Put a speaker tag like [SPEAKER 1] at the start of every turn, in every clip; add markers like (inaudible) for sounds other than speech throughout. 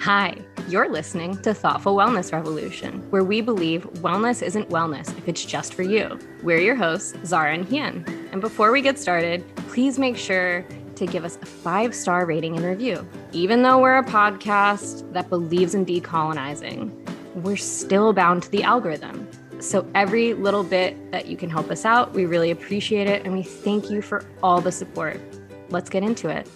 [SPEAKER 1] Hi, you're listening to Thoughtful Wellness Revolution, where we believe wellness isn't wellness if it's just for you. We're your hosts, Zahra and Hien. And before we get started, please make sure to give us a five star rating and review. Even though we're a podcast that believes in decolonizing, we're still bound to the algorithm. So, every little bit that you can help us out, we really appreciate it. And we thank you for all the support. Let's get into it.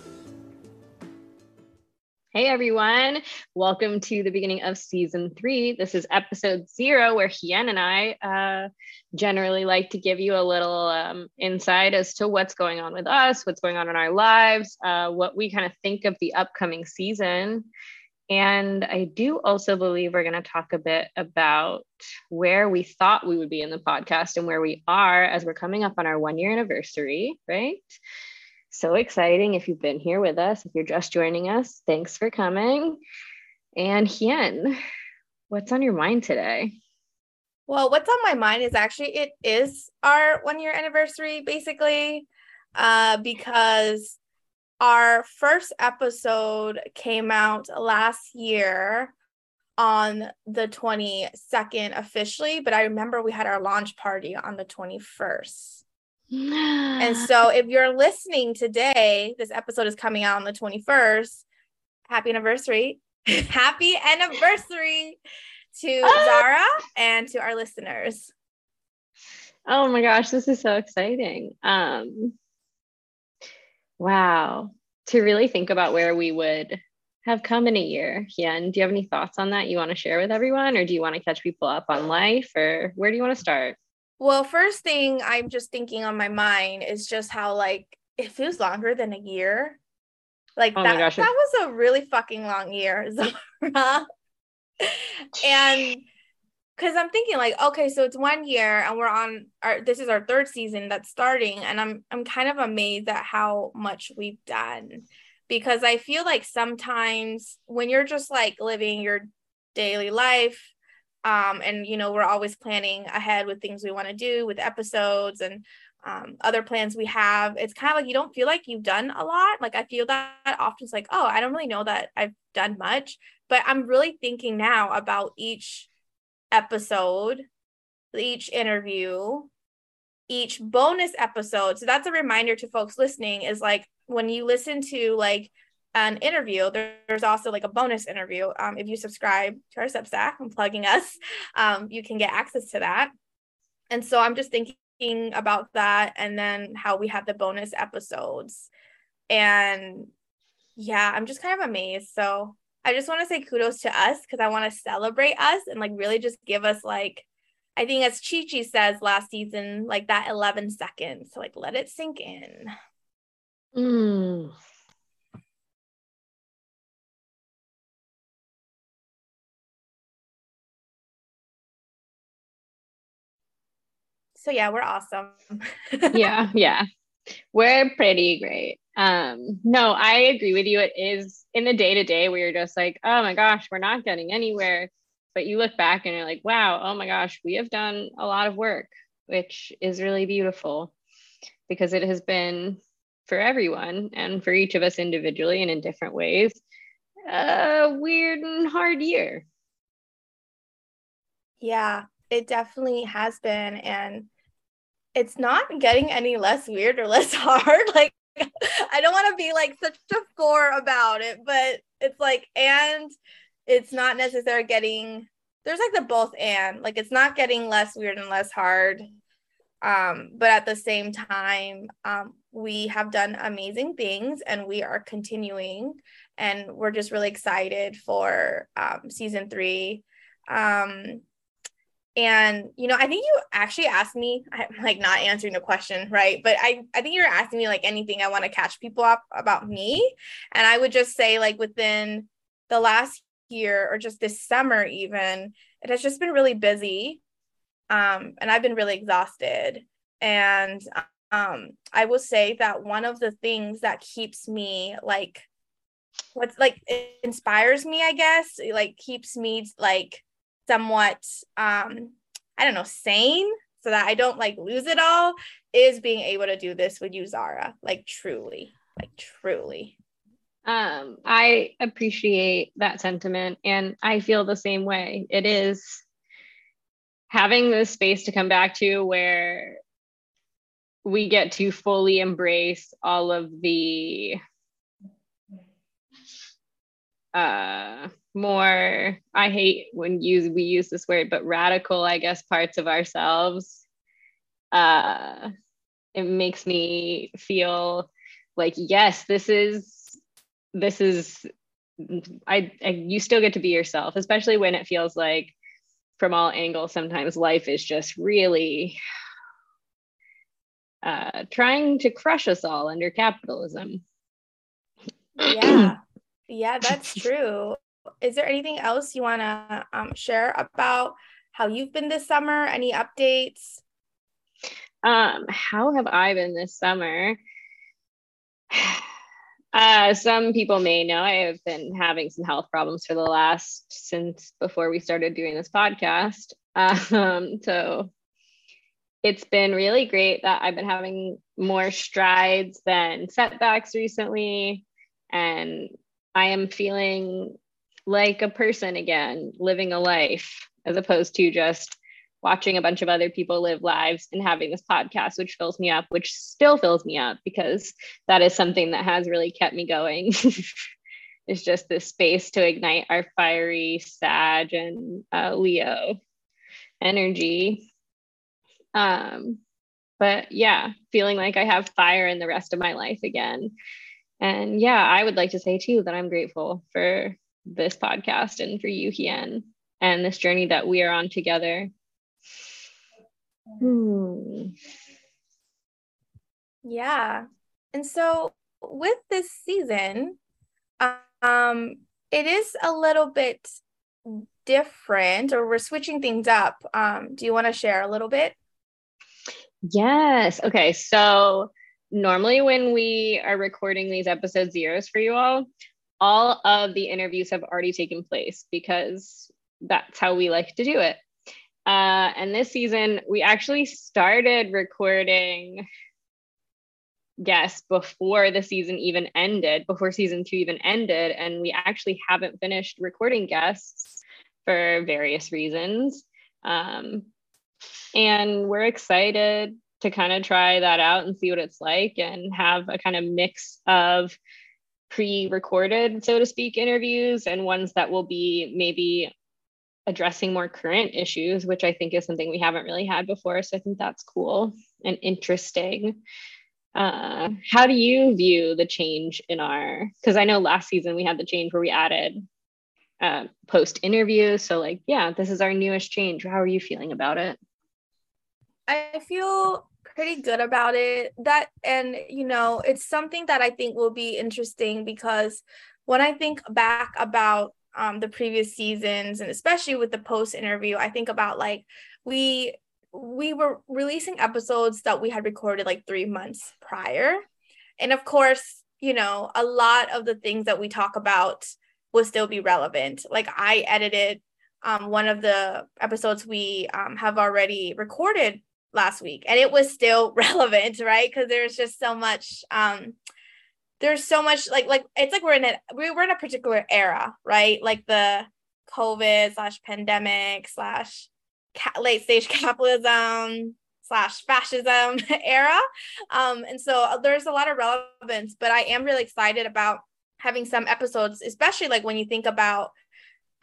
[SPEAKER 1] Hey everyone, welcome to the beginning of season three. This is episode zero, where Hien and I uh, generally like to give you a little um, insight as to what's going on with us, what's going on in our lives, uh, what we kind of think of the upcoming season. And I do also believe we're going to talk a bit about where we thought we would be in the podcast and where we are as we're coming up on our one year anniversary, right? So exciting. If you've been here with us, if you're just joining us, thanks for coming. And Hien, what's on your mind today?
[SPEAKER 2] Well, what's on my mind is actually it is our one year anniversary, basically, uh, because our first episode came out last year on the 22nd officially, but I remember we had our launch party on the 21st and (sighs) so if you're listening today, this episode is coming out on the 21st. Happy anniversary. (laughs) Happy anniversary to (laughs) ah! Zahra and to our listeners.
[SPEAKER 1] Oh my gosh, this is so exciting. Um wow. To really think about where we would have come in a year. Hien, do you have any thoughts on that you want to share with everyone or do you want to catch people up on life or where do you want to start?
[SPEAKER 2] Well, first thing I'm just thinking on my mind is just how like it feels longer than a year. Like oh that, gosh, that was a really fucking long year, (laughs) Zahra. and because I'm thinking like, okay, so it's one year and we're on our this is our third season that's starting, and I'm I'm kind of amazed at how much we've done because I feel like sometimes when you're just like living your daily life um, and you know we're always planning ahead with things we want to do with episodes and um, other plans we have. It's kind of like you don't feel like you've done a lot. Like i feel that often it's like oh i don't really know that i've done much. But i'm really thinking now about each episode each interview each bonus episode. So that's a reminder to folks listening is like when you listen to like an interview. There, there's also like a bonus interview. Um, if you subscribe to our Substack, I'm plugging us, (laughs) um, you can get access to that. And so I'm just thinking about that and then how we have the bonus episodes. And yeah, I'm just kind of amazed. So I just want to say kudos to us because I want to celebrate us and like really just give us like, I think as Chi Chi says last season, like that 11 seconds. So like let it sink in.
[SPEAKER 1] Mm.
[SPEAKER 2] So yeah, we're awesome.
[SPEAKER 1] yeah, (laughs) yeah. We're pretty great. Um, no, I agree with you. It is in the day to day where you're just like, oh my gosh, we're not getting anywhere. But you look back and you're like, wow, oh my gosh, we have done a lot of work, which is really beautiful because it has been for everyone and for each of us individually and in different ways a weird and hard year.
[SPEAKER 2] Yeah, it definitely has been. And it's not getting any less weird or less (laughs) hard. Like I don't want to be like such a four about it, but it's like and it's not necessarily getting there's like the both and like it's not getting less weird and less hard. Um, but at the same time, um, we have done amazing things and we are continuing and we're just really excited for um, season three. Um, and you know i think you actually asked me (laughs) i'm like not answering the question right? But i i think you're asking me like anything i want to catch people up about me. And i would just say like within the last year or just this summer even it has just been really busy um and i've been really exhausted. And um i will say that one of the things that keeps me like what's like inspires me i guess like keeps me like somewhat um i don't know sane so that i don't like lose it all is being able to do this with you zahra like truly like truly
[SPEAKER 1] Um, I appreciate that sentiment and I feel the same way. It is having this space to come back to where we get to fully embrace all of the uh more i hate when use we use this word but radical i guess parts of ourselves. Uh it makes me feel like yes this is this is I, I you still get to be yourself especially when it feels like from all angles sometimes life is just really uh, trying to crush us all under capitalism.
[SPEAKER 2] Yeah. Yeah that's true is there anything else you want to um, share about how you've been this summer any updates
[SPEAKER 1] um, how have i been this summer (sighs) uh, some people may know I have been having some health problems for the last since before we started doing this podcast. (laughs) Um, so it's been really great that I've been having more strides than setbacks recently. And I am feeling like a person again, living a life as opposed to just watching a bunch of other people live lives and having this podcast, which fills me up, which still fills me up because that is something that has really kept me going. (laughs) it's just this space to ignite our fiery Sag and uh, Leo energy. Um, but yeah, feeling like I have fire in the rest of my life again. And yeah, I would like to say too that I'm grateful for this podcast and for you, Hien, and this journey that we are on together.
[SPEAKER 2] Hmm. Yeah. And so with this season, um, it is a little bit different or we're switching things up. Um, do you want to share a little bit?
[SPEAKER 1] Yes. Okay. So normally when we are recording these episode zeros for you all, all of the interviews have already taken place because that's how we like to do it. Uh, and this season, we actually started recording guests before the season even ended, before season two even ended. And we actually haven't finished recording guests for various reasons. Um, and we're excited to kind of try that out and see what it's like and have a kind of mix of pre recorded, so to speak, interviews and ones that will be maybe addressing more current issues, which I think is something we haven't really had before. So I think that's cool and interesting. Uh, how do you view the change in our? Because I know last season we had the change where we added uh, post interviews. So, like, yeah, this is our newest change. How are you feeling about it?
[SPEAKER 2] I feel pretty good about it. That, and you know, it's something that I think will be interesting because when I think back about um, the previous seasons and especially with the post interview i think about like we we were releasing episodes that we had recorded like three months prior and of course you know a lot of the things that we talk about will still be relevant like i edited um, one of the episodes we um, have already recorded last week and it was still (laughs) relevant right because there's just so much um, there's so much like like it's like we're in a we we're in a particular era, right? Like the COVID slash pandemic slash late stage (laughs) capitalism slash fascism (laughs) era. Um, and so uh, there's a lot of relevance, but I am really excited about having some episodes, especially like when you think about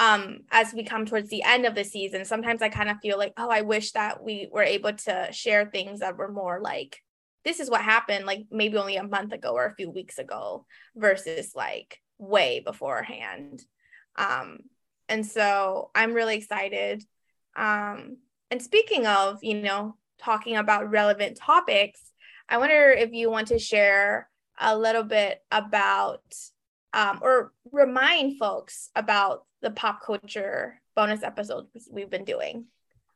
[SPEAKER 2] um as we come towards the end of the season sometimes i kind of feel like oh i wish that we were able to share things that were more like this is what happened like maybe only a month ago or a few weeks ago versus like way beforehand. Um and so i'm really excited. Um and speaking of you know talking about relevant topics i wonder if you want to share a little bit about um, or remind folks about the pop culture bonus episodes we've been doing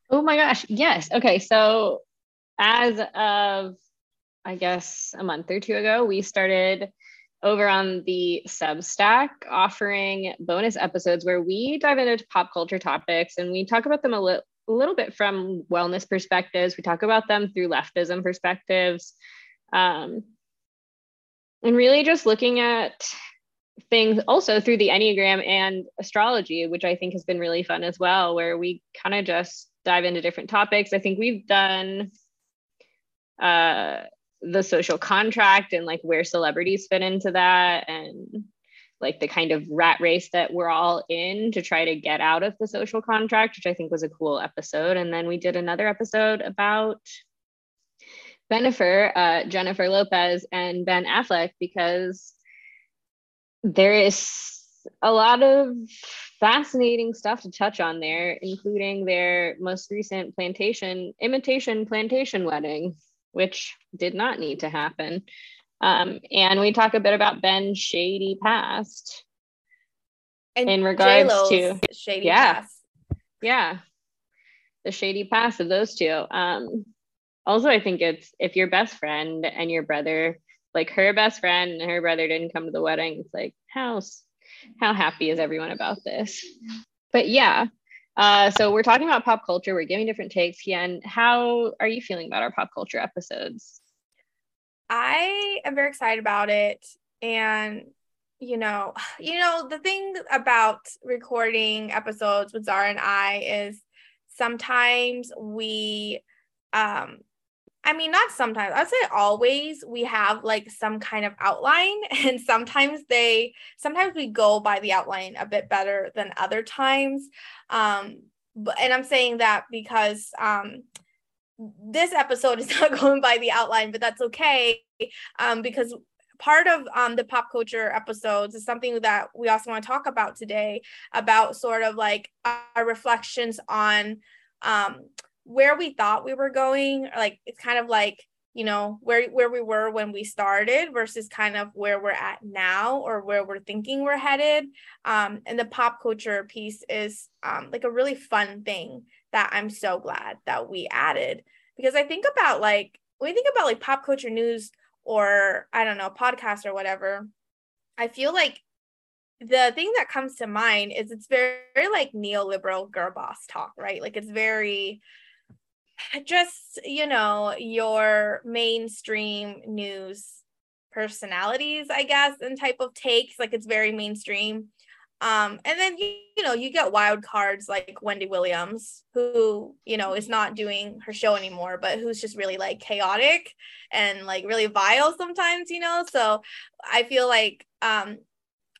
[SPEAKER 1] oh my gosh yes okay so as of I guess, a month or two ago, we started over on the Substack offering bonus episodes where we dive into pop culture topics and we talk about them a, li- a little bit from wellness perspectives. We talk about them through leftism perspectives. Um, and really just looking at things also through the Enneagram and astrology, which I think has been really fun as well, where we kind of just dive into different topics. I think we've done uh, the social contract and like where celebrities fit into that and like the kind of rat race that we're all in to try to get out of the social contract, which I think was a cool episode. And then we did another episode about Bennifer, uh, Jennifer Lopez, and Ben Affleck because there is a lot of fascinating stuff to touch on there, including their most recent plantation imitation plantation wedding, which did not need to happen. Um, and we talk a bit about Ben's shady past and in regards J-Lo's to shady yeah, past. Yeah. The shady past of those two. Um, also, I think it's if your best friend and your brother, like her best friend and her brother didn't come to the wedding, it's like, how, how happy is everyone about this? But yeah, uh, so we're talking about pop culture. We're giving different takes. Hien, how are you feeling about our pop culture episodes?
[SPEAKER 2] I am very excited about it. And you know, (sighs) you know, the thing about recording episodes with Zahra and I is sometimes we um I mean, not sometimes, I'd say always we have like some kind of outline, (laughs) and sometimes they, sometimes we go by the outline a bit better than other times. Um, but, and I'm saying that because um, this episode is (laughs) not going by the outline, but that's okay um, because part of um, the pop culture episodes is something that we also want to talk about today about sort of like our reflections on um, where we thought we were going. Like it's kind of like you know where where we were when we started versus kind of where we're at now or where we're thinking we're headed um, and the pop culture piece is um, like a really fun thing that i'm so glad that we added because i think about like when you think about like pop culture news or i don't know podcast or whatever i feel like the thing that comes to mind is it's very, very like neoliberal girl boss talk right like it's very just you know your mainstream news personalities i guess and type of takes like it's very mainstream. Um and then you, you know you get wild cards like wendy williams who you know is not doing her show anymore but who's just really like chaotic and like really vile sometimes you know? So i feel like um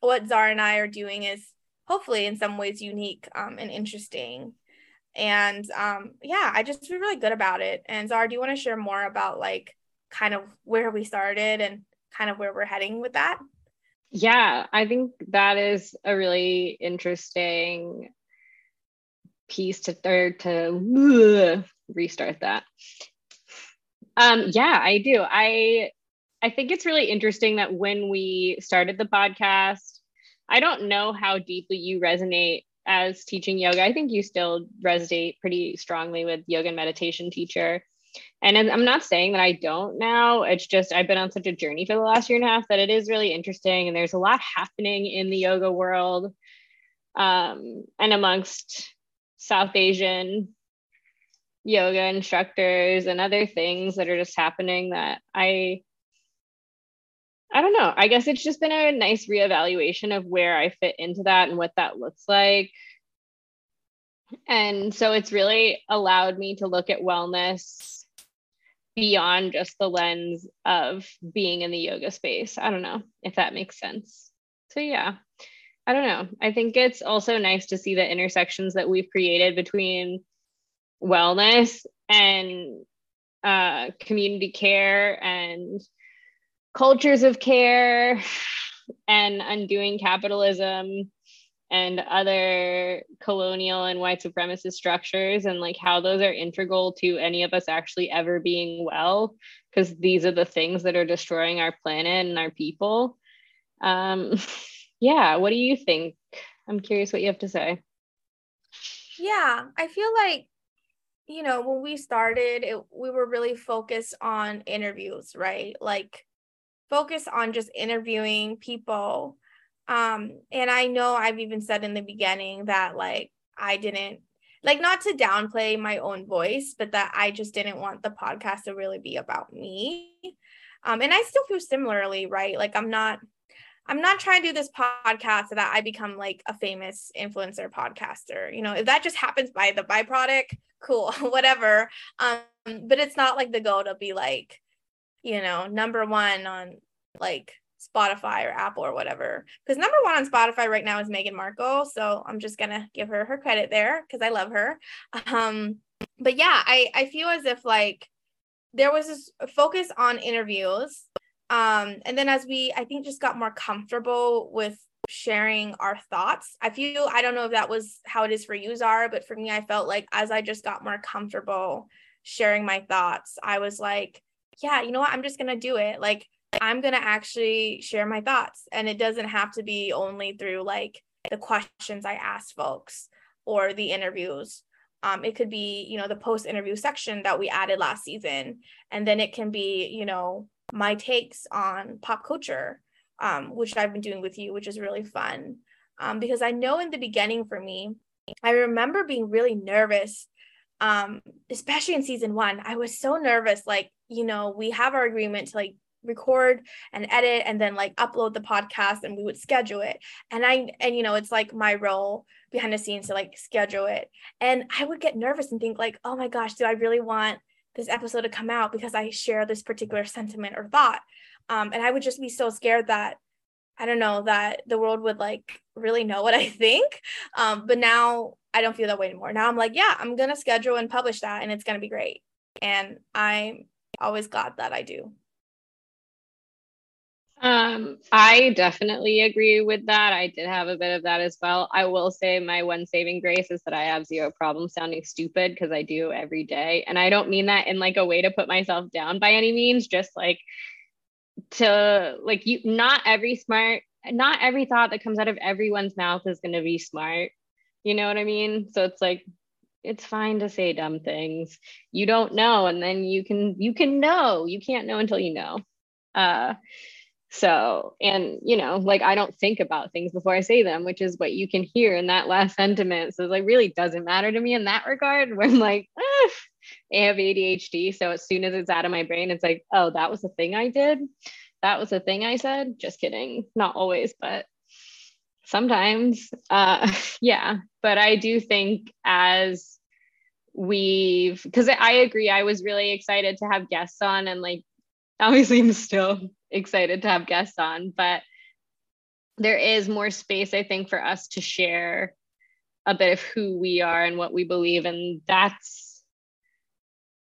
[SPEAKER 2] what zahra and i are doing is hopefully in some ways unique um, and interesting and um yeah i just feel really good about it. And zahra do you want to share more about like kind of where we started and kind of where we're heading with that?
[SPEAKER 1] Yeah i think that is a really interesting piece to third to (sighs) restart that. Um yeah i do. I i think it's really interesting that when we started the podcast i don't know how deeply you resonate as teaching yoga, I think you still resonate pretty strongly with yoga and meditation teacher. And I'm not saying that I don't now. It's just I've been on such a journey for the last year and a half that it is really interesting. And there's a lot happening in the yoga world um, and amongst South Asian yoga instructors and other things that are just happening that I I don't know. I guess it's just been a nice reevaluation of where I fit into that and what that looks like. And so it's really allowed me to look at wellness beyond just the lens of being in the yoga space. I don't know if that makes sense. So, yeah, I don't know. I think it's also nice to see the intersections that we've created between wellness and uh, community care and cultures of care and undoing capitalism and other colonial and white supremacist structures and like how those are integral to any of us actually ever being well because these are the things that are destroying our planet and our people. Um (laughs) yeah what do you think? I'm curious what you have to say.
[SPEAKER 2] Yeah i feel like you know when we started it, we were really focused on interviews right? Like focus on just interviewing people. Um, and I know I've even said in the beginning that like I didn't like not to downplay my own voice, but that I just didn't want the podcast to really be about me. Um, and I still feel similarly, right? Like I'm not I'm not trying to do this podcast so that I become like a famous influencer podcaster. You know, if that just happens by the byproduct, cool, (laughs) whatever. Um, but it's not like the goal to be like, you know, number one on like Spotify or Apple or whatever. Because number one on Spotify right now is Meghan Markle. So I'm just gonna give her her credit there because I love her. Um, but yeah, I I feel as if like there was this focus on interviews. Um, and then as we I think just got more comfortable with sharing our thoughts. I feel I don't know if that was how it is for you, Zahra, but for me, I felt like as I just got more comfortable sharing my thoughts, I was like, yeah, you know what? I'm just gonna do it. Like I'm going to actually share my thoughts. And it doesn't have to be only through like the questions I ask folks or the interviews. Um, it could be, you know, the post interview section that we added last season. And then it can be, you know, my takes on pop culture, um, which I've been doing with you, which is really fun. Um, because I know in the beginning for me, I remember being really nervous um especially in season one i was so nervous like you know we have our agreement to like record and edit and then like upload the podcast and we would schedule it. And i and you know it's like my role behind the scenes to like schedule it. And i would get nervous and think like oh my gosh do i really want this episode to come out because i share this particular sentiment or thought? Um, and i would just be so scared that i don't know that the world would like really know what i (laughs) think. Um, but now i don't feel that way anymore. Now i'm like yeah i'm gonna schedule and publish that and it's gonna be great. And i'm always glad that i do
[SPEAKER 1] um, I definitely agree with that. I did have a bit of that as well. I will say my one saving grace is that I have zero problem sounding stupid because I do every day. And I don't mean that in like a way to put myself down by any means, just like to like you not every smart, not every thought that comes out of everyone's mouth is gonna be smart. You know what I mean? So it's like it's fine to say dumb things. You don't know, and then you can you can know. You can't know until you know. Uh so, and you know, like I don't think about things before I say them, which is what you can hear in that last sentiment. So, it like, really doesn't matter to me in that regard. When like, eh, I have ADHD. So, as soon as it's out of my brain, it's like, oh, that was the thing I did. That was the thing I said. Just kidding. Not always, but sometimes. Uh, (laughs) yeah. But I do think as we've, because I agree, I was really excited to have guests on and like, obviously, (laughs) I'm still excited to have guests on, but there is more space, I think, for us to share a bit of who we are and what we believe. And that's,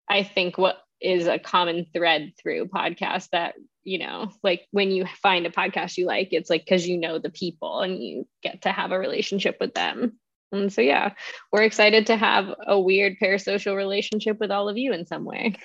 [SPEAKER 1] I think, what is a common thread through podcasts that, you know, like when you find a podcast you like, it's like because you know the people and you get to have a relationship with them. And so, yeah, we're excited to have a weird parasocial relationship with all of you in some way.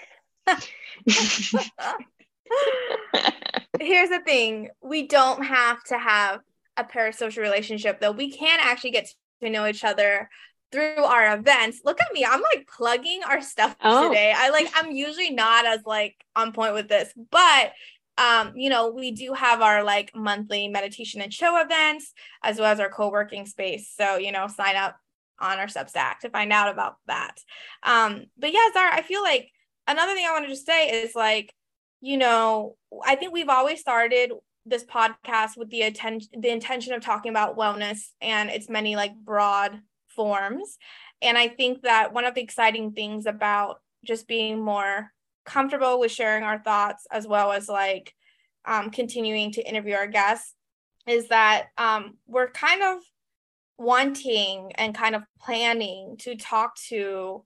[SPEAKER 2] Here's the thing we don't have to have a parasocial relationship, though. We can actually get to know each other through our events. Look at me. I'm like plugging our stuff oh. today. I like I'm usually not as like on point with this, but um, you know, we do have our like monthly meditation and show events as well as our co-working space. So, you know, sign up on our Substack to find out about that. Um, but yeah, Zahra, I feel like another thing I wanted to say is like you know, I think we've always started this podcast with the attention the intention of talking about wellness and its many like broad forms. And I think that one of the exciting things about just being more comfortable with sharing our thoughts as well as like um, continuing to interview our guests is that um, we're kind of wanting and kind of planning to talk to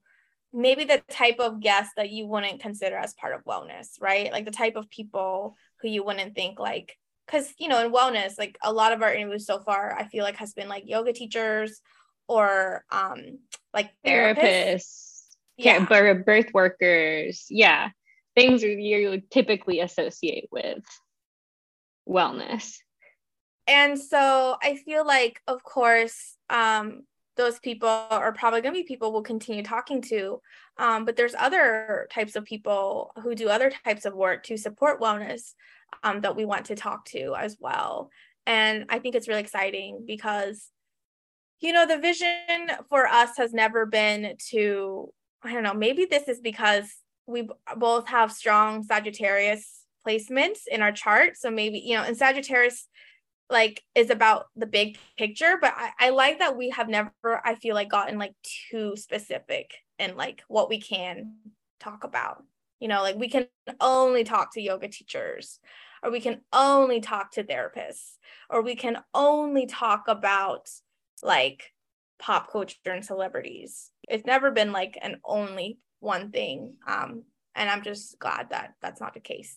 [SPEAKER 2] maybe the type of guest that you wouldn't consider as part of wellness, right? Like the type of people who you wouldn't think like because you know in wellness like a lot of our interviews so far i feel like has been like yoga teachers or um like therapists, therapists
[SPEAKER 1] yeah birth workers yeah things you typically associate with wellness
[SPEAKER 2] and so i feel like of course um those people are probably going to be people we'll continue talking to. Um, but there's other types of people who do other types of work to support wellness um, that we want to talk to as well. And I think it's really exciting because, you know, the vision for us has never been to, I don't know, maybe this is because we both have strong Sagittarius placements in our chart. So maybe, you know, in Sagittarius, like is about the big picture but I, I like that we have never i feel like gotten like too specific and like what we can talk about you know like we can only talk to yoga teachers or we can only talk to therapists or we can only talk about like pop culture and celebrities it's never been like an only one thing um and i'm just glad that that's not the case.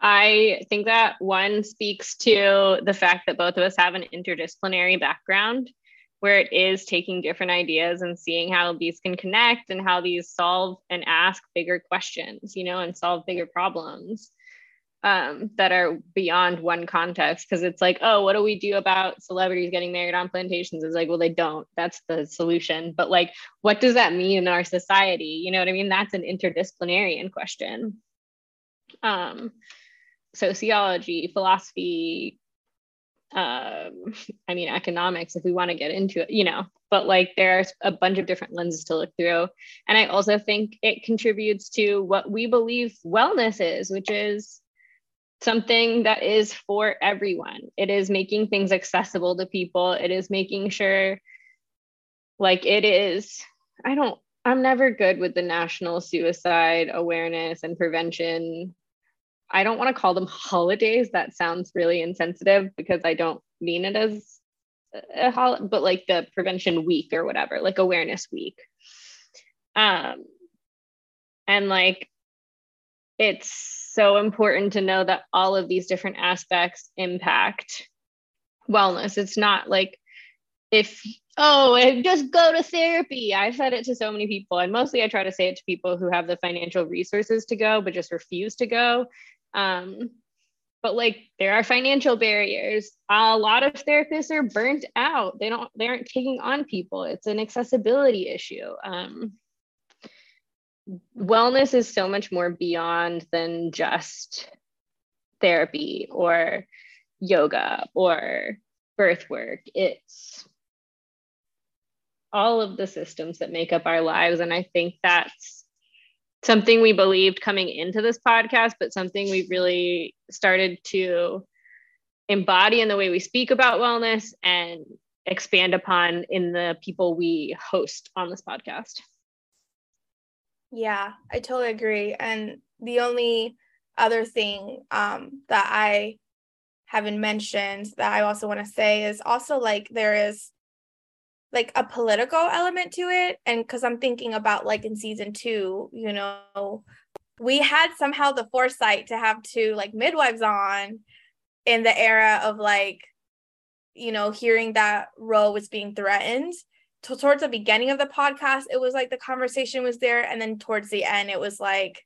[SPEAKER 1] I think that one speaks to the fact that both of us have an interdisciplinary background where it is taking different ideas and seeing how these can connect and how these solve and ask bigger questions, you know, and solve bigger problems um, that are beyond one context. Because it's like, oh, what do we do about celebrities getting married on plantations? It's like, well, they don't. That's the solution. But like, what does that mean in our society? You know what I mean? That's an interdisciplinarian question. Um, sociology, philosophy, um, I mean, economics, if we want to get into it, you know, but like there's a bunch of different lenses to look through. And I also think it contributes to what we believe wellness is, which is something that is for everyone. It is making things accessible to people. It is making sure, like, it is, I don't, I'm never good with the national suicide awareness and prevention I don't want to call them holidays. That sounds really insensitive because I don't mean it as a holiday, but like the prevention week or whatever, like awareness week. Um, and like it's so important to know that all of these different aspects impact wellness. It's not like if oh just go to therapy i've said it to so many people and mostly i try to say it to people who have the financial resources to go but just refuse to go um, but like there are financial barriers. A lot of therapists are burnt out. They don't, they aren't taking on people. It's an accessibility issue. Um, wellness is so much more beyond than just therapy or yoga or birth work. It's all of the systems that make up our lives. And I think that's something we believed coming into this podcast, but something we've really started to embody in the way we speak about wellness and expand upon in the people we host on this podcast.
[SPEAKER 2] Yeah, I totally agree. And the only other thing um, that I haven't mentioned that I also want to say is also like there is like a political element to it and because i'm thinking about like in season two you know we had somehow the foresight to have two like midwives on in the era of like you know hearing that roe was being threatened to, towards the beginning of the podcast it was like the conversation was there and then towards the end it was like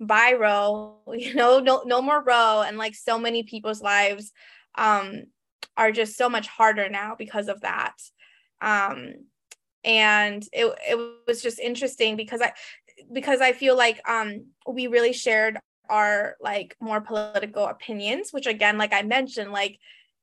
[SPEAKER 2] bye roe. (laughs) You know no no more roe and like so many people's lives um are just so much harder now because of that. Um and it, it was just interesting because i because i feel like um we really shared our like more political opinions which again like i mentioned like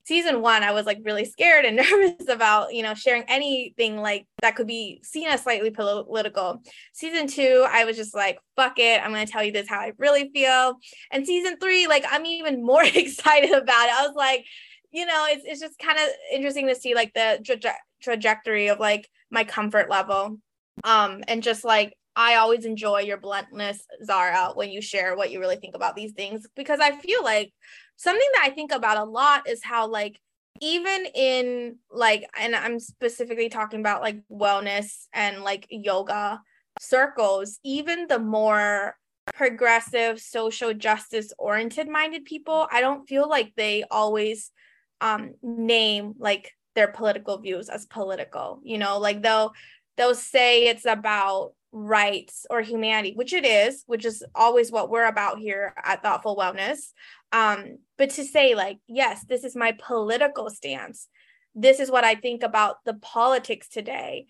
[SPEAKER 2] season one i was like really scared and (laughs) nervous about you know sharing anything like that could be seen as slightly political. Season two i was just like fuck it i'm going to tell you this how i really feel. And season three like i'm even (laughs) more (laughs) excited about it. I was like you know it's, it's just kind of interesting to see like the tra- trajectory of like my comfort level. Um and just like I always enjoy your bluntness, Zahra, when you share what you really think about these things because I feel like something that I think about a lot is how like even in like and I'm specifically talking about like wellness and like yoga circles, even the more progressive social justice oriented minded people, I don't feel like they always um name like their political views as political you know? Like they'll they'll say it's about rights or humanity which it is which is always what we're about here at thoughtful wellness um but to say like yes this is my political stance. This is what i think about the politics today.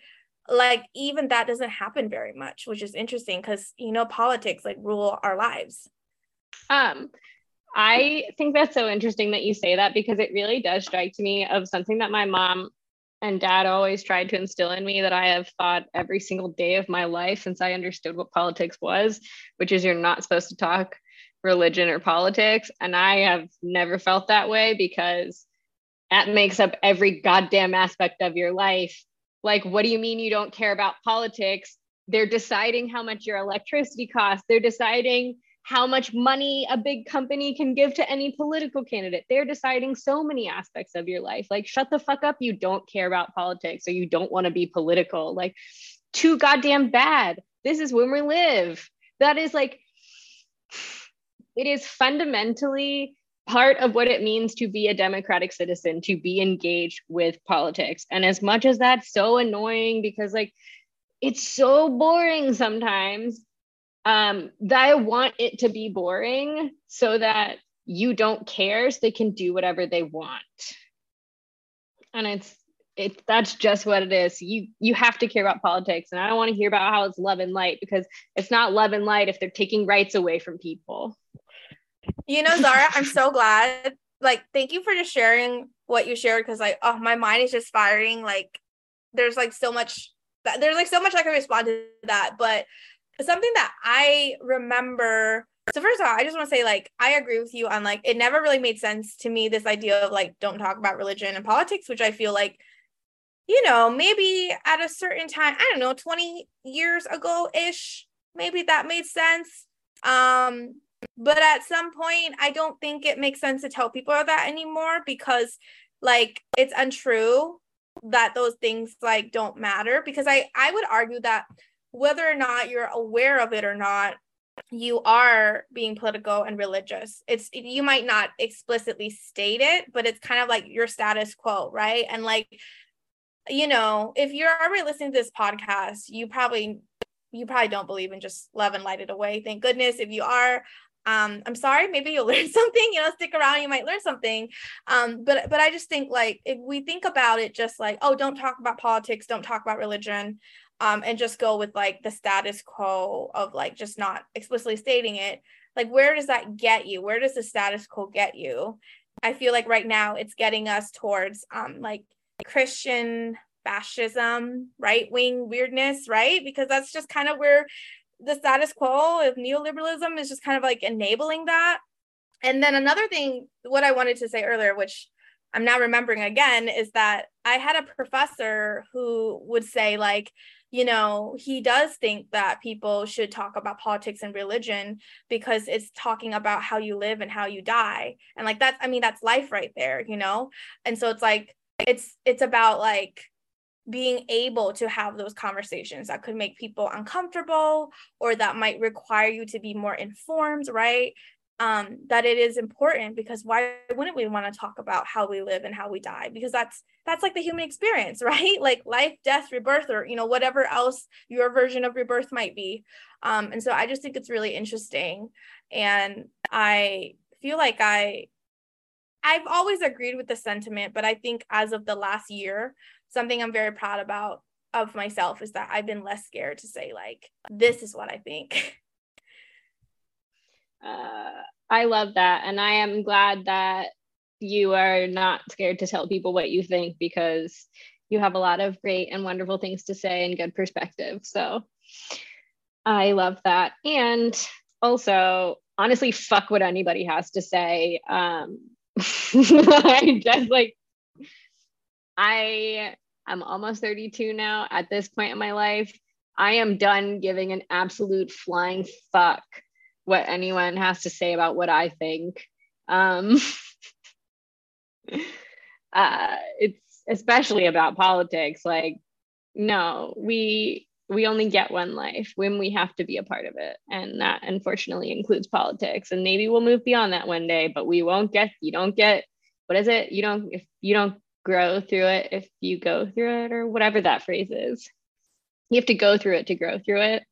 [SPEAKER 2] Like even that doesn't happen very much which is interesting because you know politics like rule our lives.
[SPEAKER 1] Um I think that's so interesting that you say that because it really does strike to me of something that my mom and dad always tried to instill in me that I have thought every single day of my life since I understood what politics was, which is you're not supposed to talk religion or politics. And I have never felt that way because that makes up every goddamn aspect of your life. Like, what do you mean you don't care about politics? They're deciding how much your electricity costs. They're deciding how much money a big company can give to any political candidate. They're deciding so many aspects of your life. Like, shut the fuck up. You don't care about politics or you don't want to be political. Like, too goddamn bad. This is when we live. That is like, it is fundamentally part of what it means to be a democratic citizen, to be engaged with politics. And as much as that's so annoying because, like, it's so boring sometimes um, that I want it to be boring so that you don't care so they can do whatever they want. And it's it that's just what it is. You you have to care about politics. And I don't want to hear about how it's love and light because it's not love and light if they're taking rights away from people.
[SPEAKER 2] You know, Zahra, I'm so glad. Like, thank you for just sharing what you shared because like oh my mind is just firing. Like there's like so much there's like so much I can respond to that. But something that I remember. So first of all, I just want to say like I agree with you on like it never really made sense to me this idea of like don't talk about religion and politics, which I feel like you know, maybe at a certain time, I don't know, 20 years ago ish, maybe that made sense. Um but at some point I don't think it makes sense to tell people that anymore because like it's untrue that those things like don't matter because I I would argue that whether or not you're aware of it or not you are being political and religious. It's you might not explicitly state it but it's kind of like your status quo right? And like you know if you're already listening to this podcast you probably you probably don't believe in just love and light it away. Thank goodness if you are um i'm sorry maybe you'll (laughs) learn something you know stick around you might learn something. Um but but i just think like if we think about it just like oh don't talk about politics don't talk about religion um, and just go with like the status quo of like just not explicitly stating it like where does that get you? Where does the status quo get you? I feel like right now it's getting us towards um like christian fascism right wing weirdness right? Because that's just kind of where the status quo of neoliberalism is just kind of like enabling that and then another thing what i wanted to say earlier which i'm now remembering again is that i had a professor who would say like you know, he does think that people should talk about politics and religion because it's talking about how you live and how you die. And like that's I mean that's life right there, you know? And so it's like it's it's about like being able to have those conversations that could make people uncomfortable or that might require you to be more informed, right? um, that it is important because why wouldn't we want to talk about how we live and how we die? Because that's that's like the human experience (laughs) right? Like life death rebirth or you know whatever else your version of rebirth might be. Um, and so i just think it's really interesting. And i feel like i i've always agreed with the sentiment but i think as of the last year something i'm very proud about of myself is that i've been less scared to say like this is what i think (laughs)
[SPEAKER 1] uh, I love that. And I am glad that you are not scared to tell people what you think because you have a lot of great and wonderful things to say and good perspective. So I love that. And also, honestly, fuck what anybody has to say. Um, (laughs) I just like, I am almost 32 now at this point in my life. I am done giving an absolute flying fuck what anyone has to say about what I think. Um, (laughs) uh, it's especially about politics. Like, no, we we only get one life when we have to be a part of it, and that unfortunately includes politics. And maybe we'll move beyond that one day, but we won't get. You don't get. What is it? You don't. If you don't grow through it, if you go through it, or whatever that phrase is, you have to go through it to grow through it.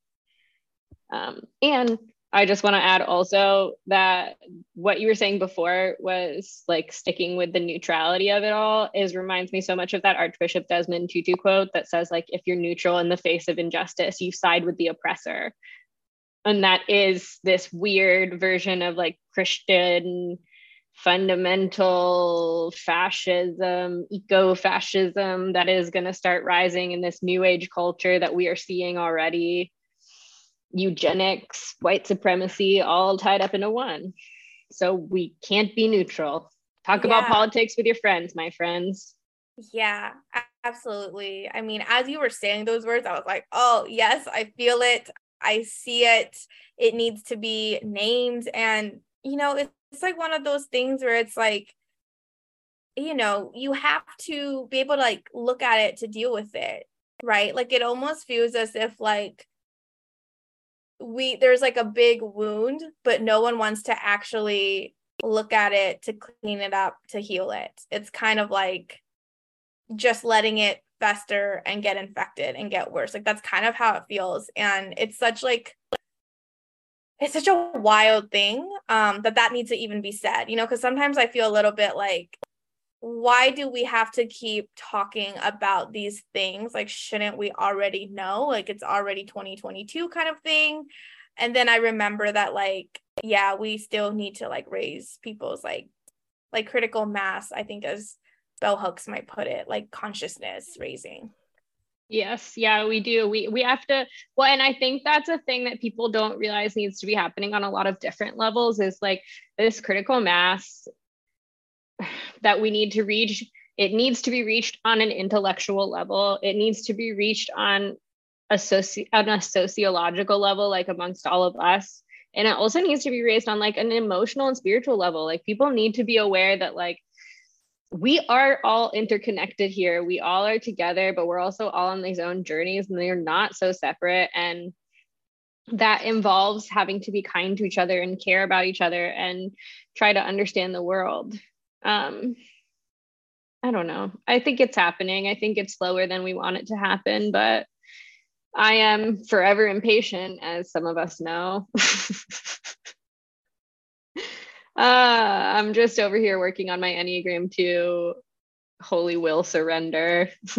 [SPEAKER 1] Um, and I just want to add also that what you were saying before was like sticking with the neutrality of it all is reminds me so much of that Archbishop Desmond Tutu quote that says like if you're neutral in the face of injustice, you side with the oppressor. And that is this weird version of like Christian fundamental fascism, eco fascism that is going to start rising in this new age culture that we are seeing already eugenics, white supremacy, all tied up into one. So we can't be neutral. Talk yeah. about politics with your friends, my friends.
[SPEAKER 2] Yeah, absolutely. I mean, as you were saying those words, I was like, oh, yes, I feel it. I see it. It needs to be named. And, you know, it's, it's like one of those things where it's like, you know, you have to be able to like look at it to deal with it, right? Like it almost feels as if like we there's like a big wound, but no one wants to actually look at it to clean it up to heal it. It's kind of like just letting it fester and get infected and get worse. Like that's kind of how it feels and it's such like it's such a wild thing um that that needs to even be said, you know, cuz sometimes I feel a little bit like why do we have to keep talking about these things? Like, shouldn't we already know? Like, it's already 2022 kind of thing. And then I remember that, like, yeah, we still need to like raise people's like, like critical mass, I think, as bell hooks might put it, like consciousness raising.
[SPEAKER 1] Yes, yeah, we do. We we have to well, and I think that's a thing that people don't realize needs to be happening on a lot of different levels is like this critical mass that we need to reach it needs to be reached on an intellectual level. It needs to be reached on a soci- on a sociological level like amongst all of us. And it also needs to be raised on like an emotional and spiritual level. Like people need to be aware that like we are all interconnected here. We all are together but we're also all on these own journeys and they're not so separate. And that involves having to be kind to each other and care about each other and try to understand the world. Um i don't know. I think it's happening. I think it's slower than we want it to happen but i am forever impatient as some of us know (laughs) i'm just over here working on my enneagram 2 holy will surrender (laughs)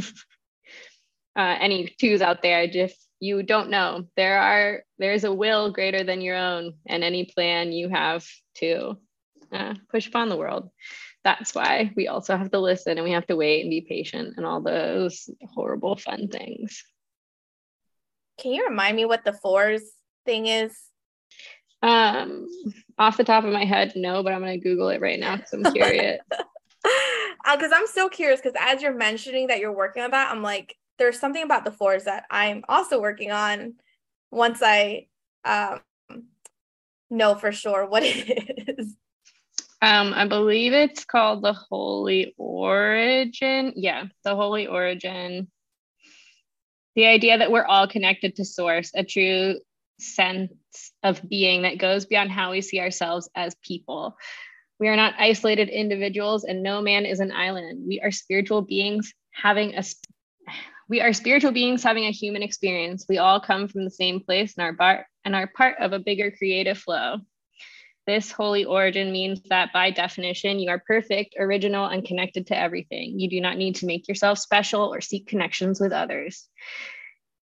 [SPEAKER 1] uh, any twos out there if you don't know there are there's a will greater than your own and any plan you have to uh, push upon the world that's why we also have to listen and we have to wait and be patient and all those horrible fun things.
[SPEAKER 2] Can you remind me what the fours thing is?
[SPEAKER 1] Um, off the top of my head, no, but I'm gonna Google it right now because I'm curious.
[SPEAKER 2] Because (laughs) uh, I'm so curious. Because as you're mentioning that you're working on that, I'm like, there's something about the fours that I'm also working on. Once I um, know for sure what (laughs) it is.
[SPEAKER 1] Um, I believe it's called the Holy Origin. Yeah, the Holy Origin. The idea that we're all connected to Source, a true sense of being that goes beyond how we see ourselves as people. We are not isolated individuals, and no man is an island. We are spiritual beings having a we are spiritual beings having a human experience. We all come from the same place and are part and are part of a bigger creative flow. This holy origin means that by definition, you are perfect, original, and connected to everything. You do not need to make yourself special or seek connections with others.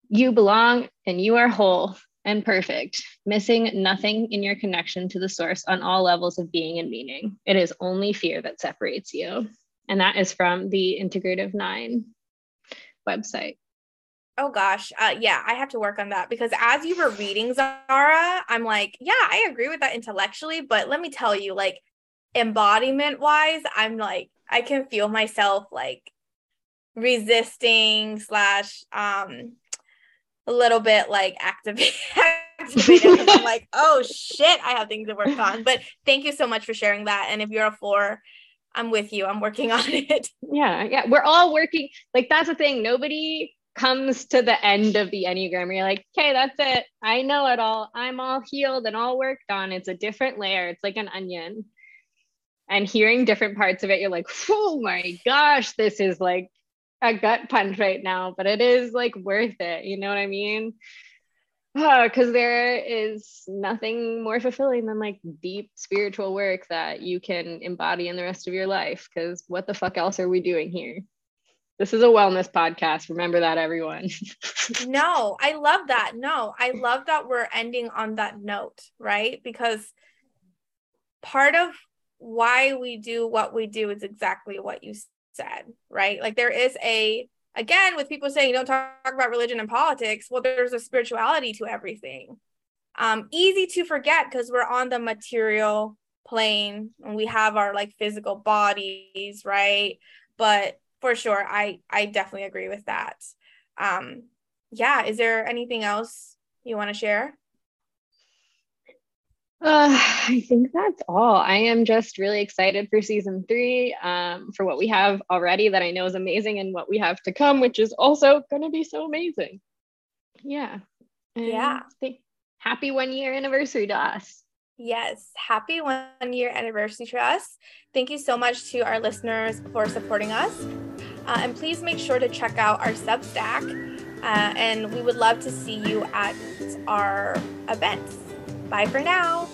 [SPEAKER 1] You belong and you are whole and perfect, missing nothing in your connection to the source on all levels of being and meaning. It is only fear that separates you. And that is from the Integrative Nine website.
[SPEAKER 2] Oh gosh, uh, yeah, I have to work on that because as you were reading Zahra, I'm like, yeah, I agree with that intellectually, but let me tell you, like embodiment wise, I'm like, I can feel myself like resisting slash um a little bit like activate activated. (laughs) I'm like, (laughs) oh shit, I have things to work on. But thank you so much for sharing that. And if you're a four, I'm with you. I'm working (laughs) on it.
[SPEAKER 1] Yeah, yeah, we're all working. Like that's the thing. Nobody comes to the end of the Enneagram, you're like, okay, that's it. I know it all. I'm all healed and all worked on. It's a different layer. It's like an onion. And hearing different parts of it, you're like, oh my gosh, this is like a gut punch right now, but it is like worth it. You know what I mean? Because uh, there is nothing more fulfilling than like deep spiritual work that you can embody in the rest of your life. Because what the fuck else are we doing here? This is a wellness podcast. Remember that, everyone. (laughs)
[SPEAKER 2] no, I love that. No, I love that we're ending on that note, right? Because part of why we do what we do is exactly what you said, right? Like there is a again, with people saying don't talk about religion and politics, well, there's a spirituality to everything. Um, easy to forget because we're on the material plane and we have our like physical bodies, right? But for sure, I I definitely agree with that. Um, yeah, is there anything else you want to share?
[SPEAKER 1] Uh, I think that's all. I am just really excited for season three, um, for what we have already that I know is amazing and what we have to come, which is also going to be so amazing. Yeah.
[SPEAKER 2] And yeah.
[SPEAKER 1] Happy one year anniversary to us.
[SPEAKER 2] Yes. Happy one year anniversary to us. Thank you so much to our listeners for supporting us. Uh, and please make sure to check out our Substack. Uh, and we would love to see you at our events. Bye for now.